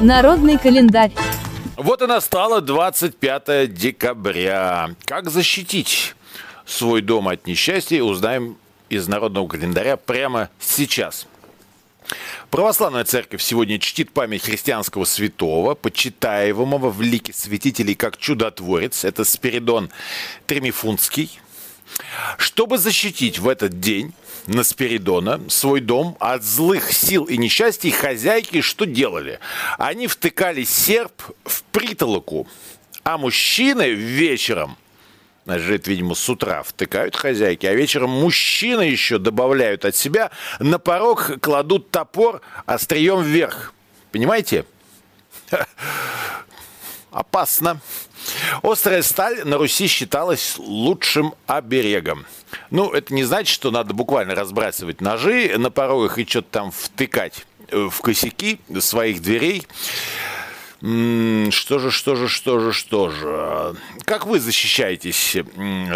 Народный календарь. Вот и настало 25 декабря. Как защитить свой дом от несчастья, узнаем из народного календаря прямо сейчас. Православная церковь сегодня чтит память христианского святого, почитаемого в лике святителей как чудотворец. Это Спиридон Тремифунский. Чтобы защитить в этот день на Спиридона свой дом от злых сил и несчастий, хозяйки что делали? Они втыкали серп в притолоку, а мужчины вечером – Значит, видимо, с утра втыкают хозяйки, а вечером мужчины еще добавляют от себя, на порог кладут топор острием вверх. Понимаете? Опасно. Острая сталь на Руси считалась лучшим оберегом. Ну, это не значит, что надо буквально разбрасывать ножи на порогах и что-то там втыкать в косяки своих дверей. Что же, что же, что же, что же? Как вы защищаетесь,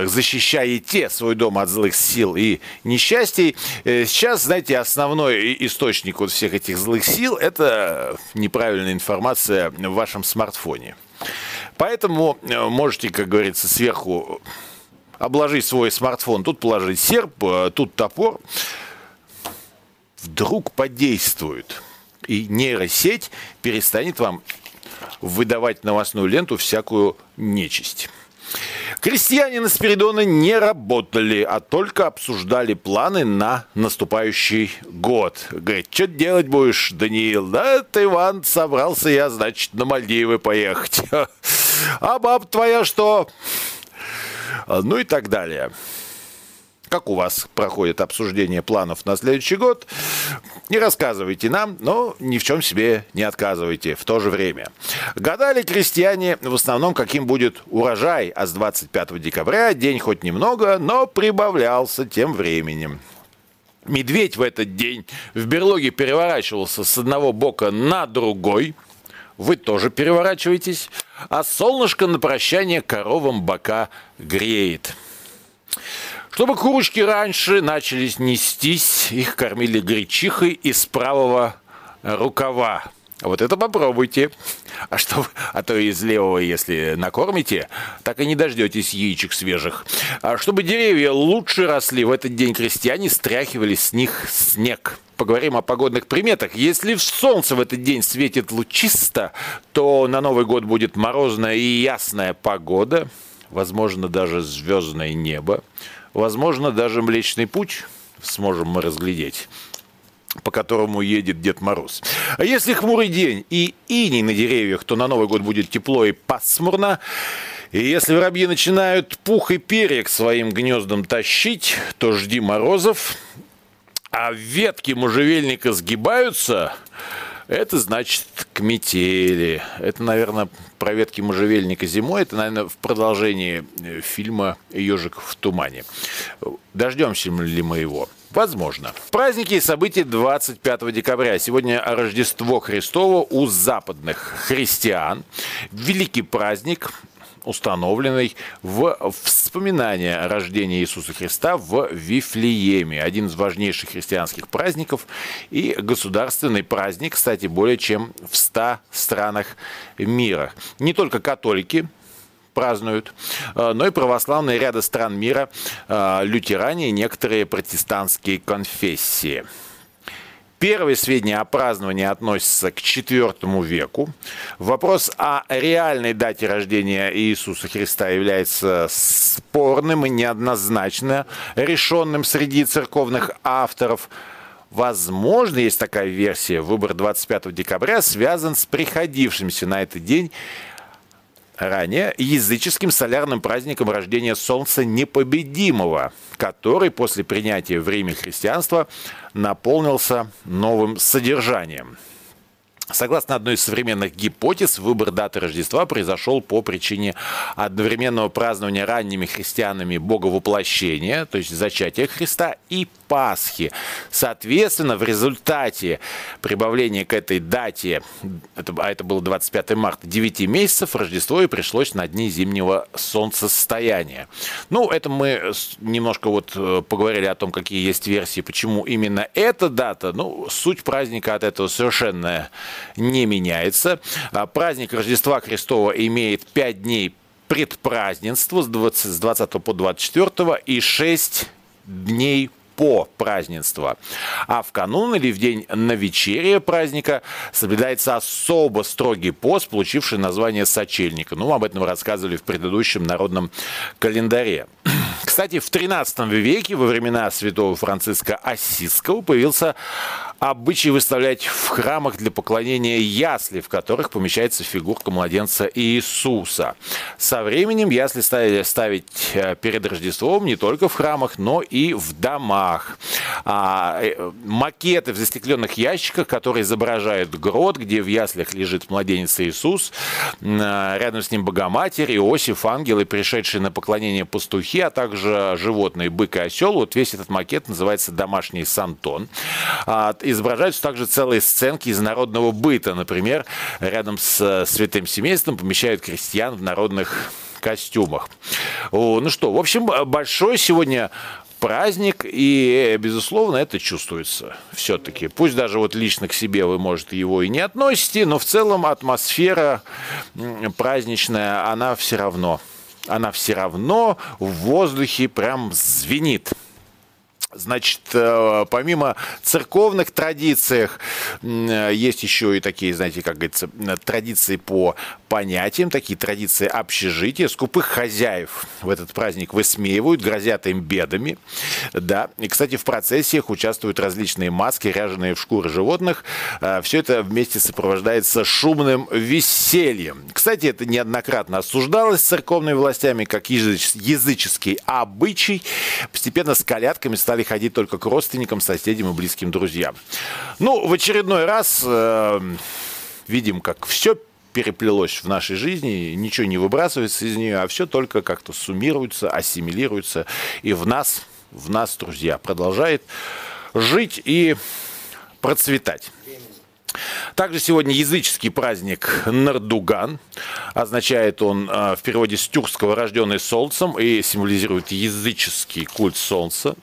защищаете свой дом от злых сил и несчастий? Э, сейчас, знаете, основной источник вот всех этих злых сил – это неправильная информация в вашем смартфоне. Поэтому э, можете, как говорится, сверху обложить свой смартфон, тут положить серп, э, тут топор. Вдруг подействует, и нейросеть перестанет вам выдавать новостную ленту всякую нечисть. Крестьяне на Спиридона не работали, а только обсуждали планы на наступающий год. Говорит, что делать будешь, Даниил? Да, Иван, собрался я, значит, на Мальдивы поехать. А баб твоя что? Ну и так далее. Как у вас проходит обсуждение планов на следующий год? Не рассказывайте нам, но ни в чем себе не отказывайте в то же время. Гадали крестьяне в основном, каким будет урожай, а с 25 декабря день хоть немного, но прибавлялся тем временем. Медведь в этот день в берлоге переворачивался с одного бока на другой. Вы тоже переворачиваетесь. А солнышко на прощание коровам бока греет. Чтобы курочки раньше начали нестись, их кормили гречихой из правого рукава. Вот это попробуйте. А, что, а то из левого, если накормите, так и не дождетесь яичек свежих. А чтобы деревья лучше росли, в этот день крестьяне стряхивали с них снег. Поговорим о погодных приметах. Если в солнце в этот день светит лучисто, то на Новый год будет морозная и ясная погода, возможно, даже звездное небо. Возможно, даже Млечный Путь сможем мы разглядеть по которому едет Дед Мороз. А если хмурый день и иней на деревьях, то на Новый год будет тепло и пасмурно. И если воробьи начинают пух и перья к своим гнездам тащить, то жди морозов. А ветки можжевельника сгибаются, это значит к метели. Это, наверное, про ветки можжевельника зимой. Это, наверное, в продолжении э, фильма «Ежик в тумане». Дождемся ли мы его? Возможно. Праздники и события 25 декабря. Сегодня Рождество Христово у западных христиан. Великий праздник, установленный в вспоминание рождения Иисуса Христа в Вифлееме. Один из важнейших христианских праздников и государственный праздник, кстати, более чем в 100 странах мира. Не только католики празднуют, э, но и православные ряда стран мира, э, лютеране и некоторые протестантские конфессии. Первые сведения о праздновании относятся к IV веку. Вопрос о реальной дате рождения Иисуса Христа является спорным и неоднозначно решенным среди церковных авторов. Возможно, есть такая версия, выбор 25 декабря связан с приходившимся на этот день ранее языческим солярным праздником рождения Солнца Непобедимого, который после принятия в Риме христианства наполнился новым содержанием. Согласно одной из современных гипотез, выбор даты Рождества произошел по причине одновременного празднования ранними христианами Бога воплощения, то есть зачатия Христа, и Пасхи. Соответственно, в результате прибавления к этой дате, это, а это было 25 марта, 9 месяцев, Рождество и пришлось на дни зимнего солнцестояния. Ну, это мы немножко вот э, поговорили о том, какие есть версии, почему именно эта дата. Ну, суть праздника от этого совершенно не меняется. А праздник Рождества Христова имеет 5 дней предпразднества с 20, с 20 по 24 и 6 дней по празднества. А в канун или в день на вечере праздника соблюдается особо строгий пост, получивший название сочельника. Ну, об этом рассказывали в предыдущем народном календаре. Кстати, в 13 веке, во времена святого Франциска Ассизского, появился обычай выставлять в храмах для поклонения ясли, в которых помещается фигурка младенца Иисуса. Со временем ясли стали ставить э, перед Рождеством не только в храмах, но и в домах. А, э, макеты в застекленных ящиках, которые изображают грот, где в яслях лежит младенец Иисус, э, рядом с ним Богоматерь, Иосиф, ангелы, пришедшие на поклонение пастухи, а также животные, бык и осел. Вот весь этот макет называется «Домашний Сантон». Изображаются также целые сценки из народного быта. Например, рядом с э, святым семейством помещают крестьян в народных костюмах. Ну что, в общем, большой сегодня праздник, и, безусловно, это чувствуется все-таки. Пусть даже вот лично к себе вы, может, его и не относите, но в целом атмосфера праздничная, она все равно, она все равно в воздухе прям звенит. Значит, э, помимо церковных традициях, есть еще и такие, знаете, как говорится, традиции по понятиям, такие традиции общежития. Скупых хозяев в этот праздник высмеивают, грозят им бедами. Да. И, кстати, в процессиях участвуют различные маски, ряженые в шкуры животных. Э, Все это вместе сопровождается шумным весельем. Кстати, это неоднократно осуждалось церковными властями как языческий обычай. Постепенно с колядками стали ходить только к родственникам, соседям и близким друзьям. Ну, в очередной раз э, видим, как все переплелось в нашей жизни, ничего не выбрасывается из нее, а все только как-то суммируется, ассимилируется, и в нас, в нас, друзья, продолжает жить и процветать. Также сегодня языческий праздник Нардуган. Означает он э, в переводе с тюркского «рожденный солнцем» и символизирует языческий культ солнца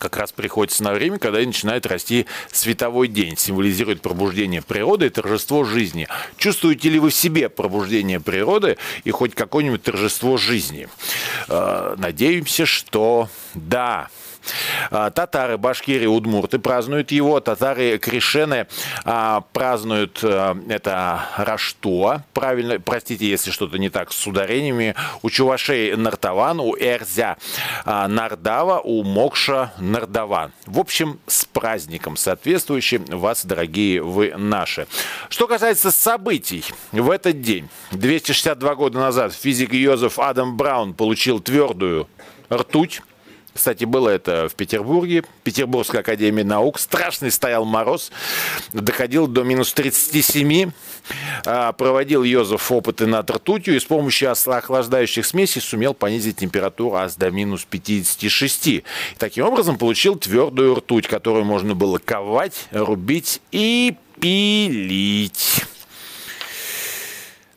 как раз приходится на время, когда начинает расти световой день, символизирует пробуждение природы и торжество жизни. Чувствуете ли вы в себе пробуждение природы и хоть какое-нибудь торжество жизни? Э, надеемся, что да. А, татары, башкиры, удмурты празднуют его. Татары, кришены а, празднуют а, это Раштуа. Правильно, простите, если что-то не так с ударениями. У чувашей Нартаван, у Эрзя Нардава, у Мокша Нардаван. В общем, с праздником соответствующим вас, дорогие вы наши. Что касается событий в этот день. 262 года назад физик Йозеф Адам Браун получил твердую ртуть кстати, было это в Петербурге, Петербургская академия наук. Страшный стоял мороз, доходил до минус 37. А, проводил Йозеф опыты над ртутью и с помощью охлаждающих смесей сумел понизить температуру аж до минус 56. И таким образом получил твердую ртуть, которую можно было ковать, рубить и пилить.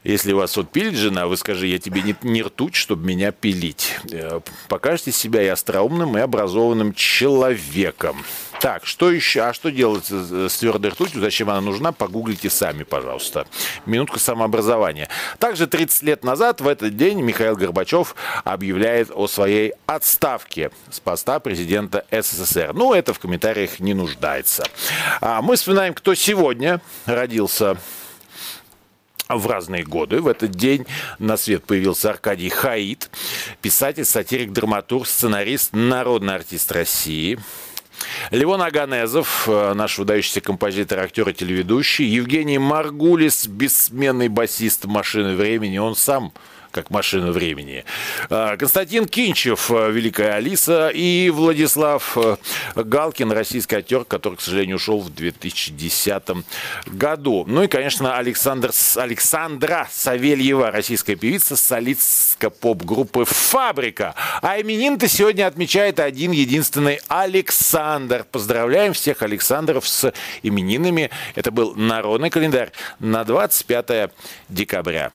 Если вас вот пилит жена, вы скажи, я тебе не, не ртуть, чтобы меня пилить. Э, покажете себя и остроумным, и образованным человеком. Так, что еще? А что делать с твердой ртутью? Зачем она нужна? Погуглите сами, пожалуйста. Минутка самообразования. Также 30 лет назад в этот день Михаил Горбачев объявляет о своей отставке с поста президента СССР. Ну, это в комментариях не нуждается. А мы вспоминаем, кто сегодня родился в разные годы. В этот день на свет появился Аркадий Хаид, писатель, сатирик, драматург, сценарист, народный артист России. Левон Аганезов, э, наш выдающийся композитор, актер и телеведущий. Евгений Маргулис, бессменный басист «Машины времени». Он сам как машина времени. А, Константин Кинчев, Великая Алиса и Владислав Галкин, российский актер, который, к сожалению, ушел в 2010 году. Ну и, конечно, Александр, Александра Савельева, российская певица, солистка поп-группы «Фабрика». А именин-то сегодня отмечает один единственный Александр. Поздравляем всех Александров с именинами. Это был народный календарь на 25 декабря.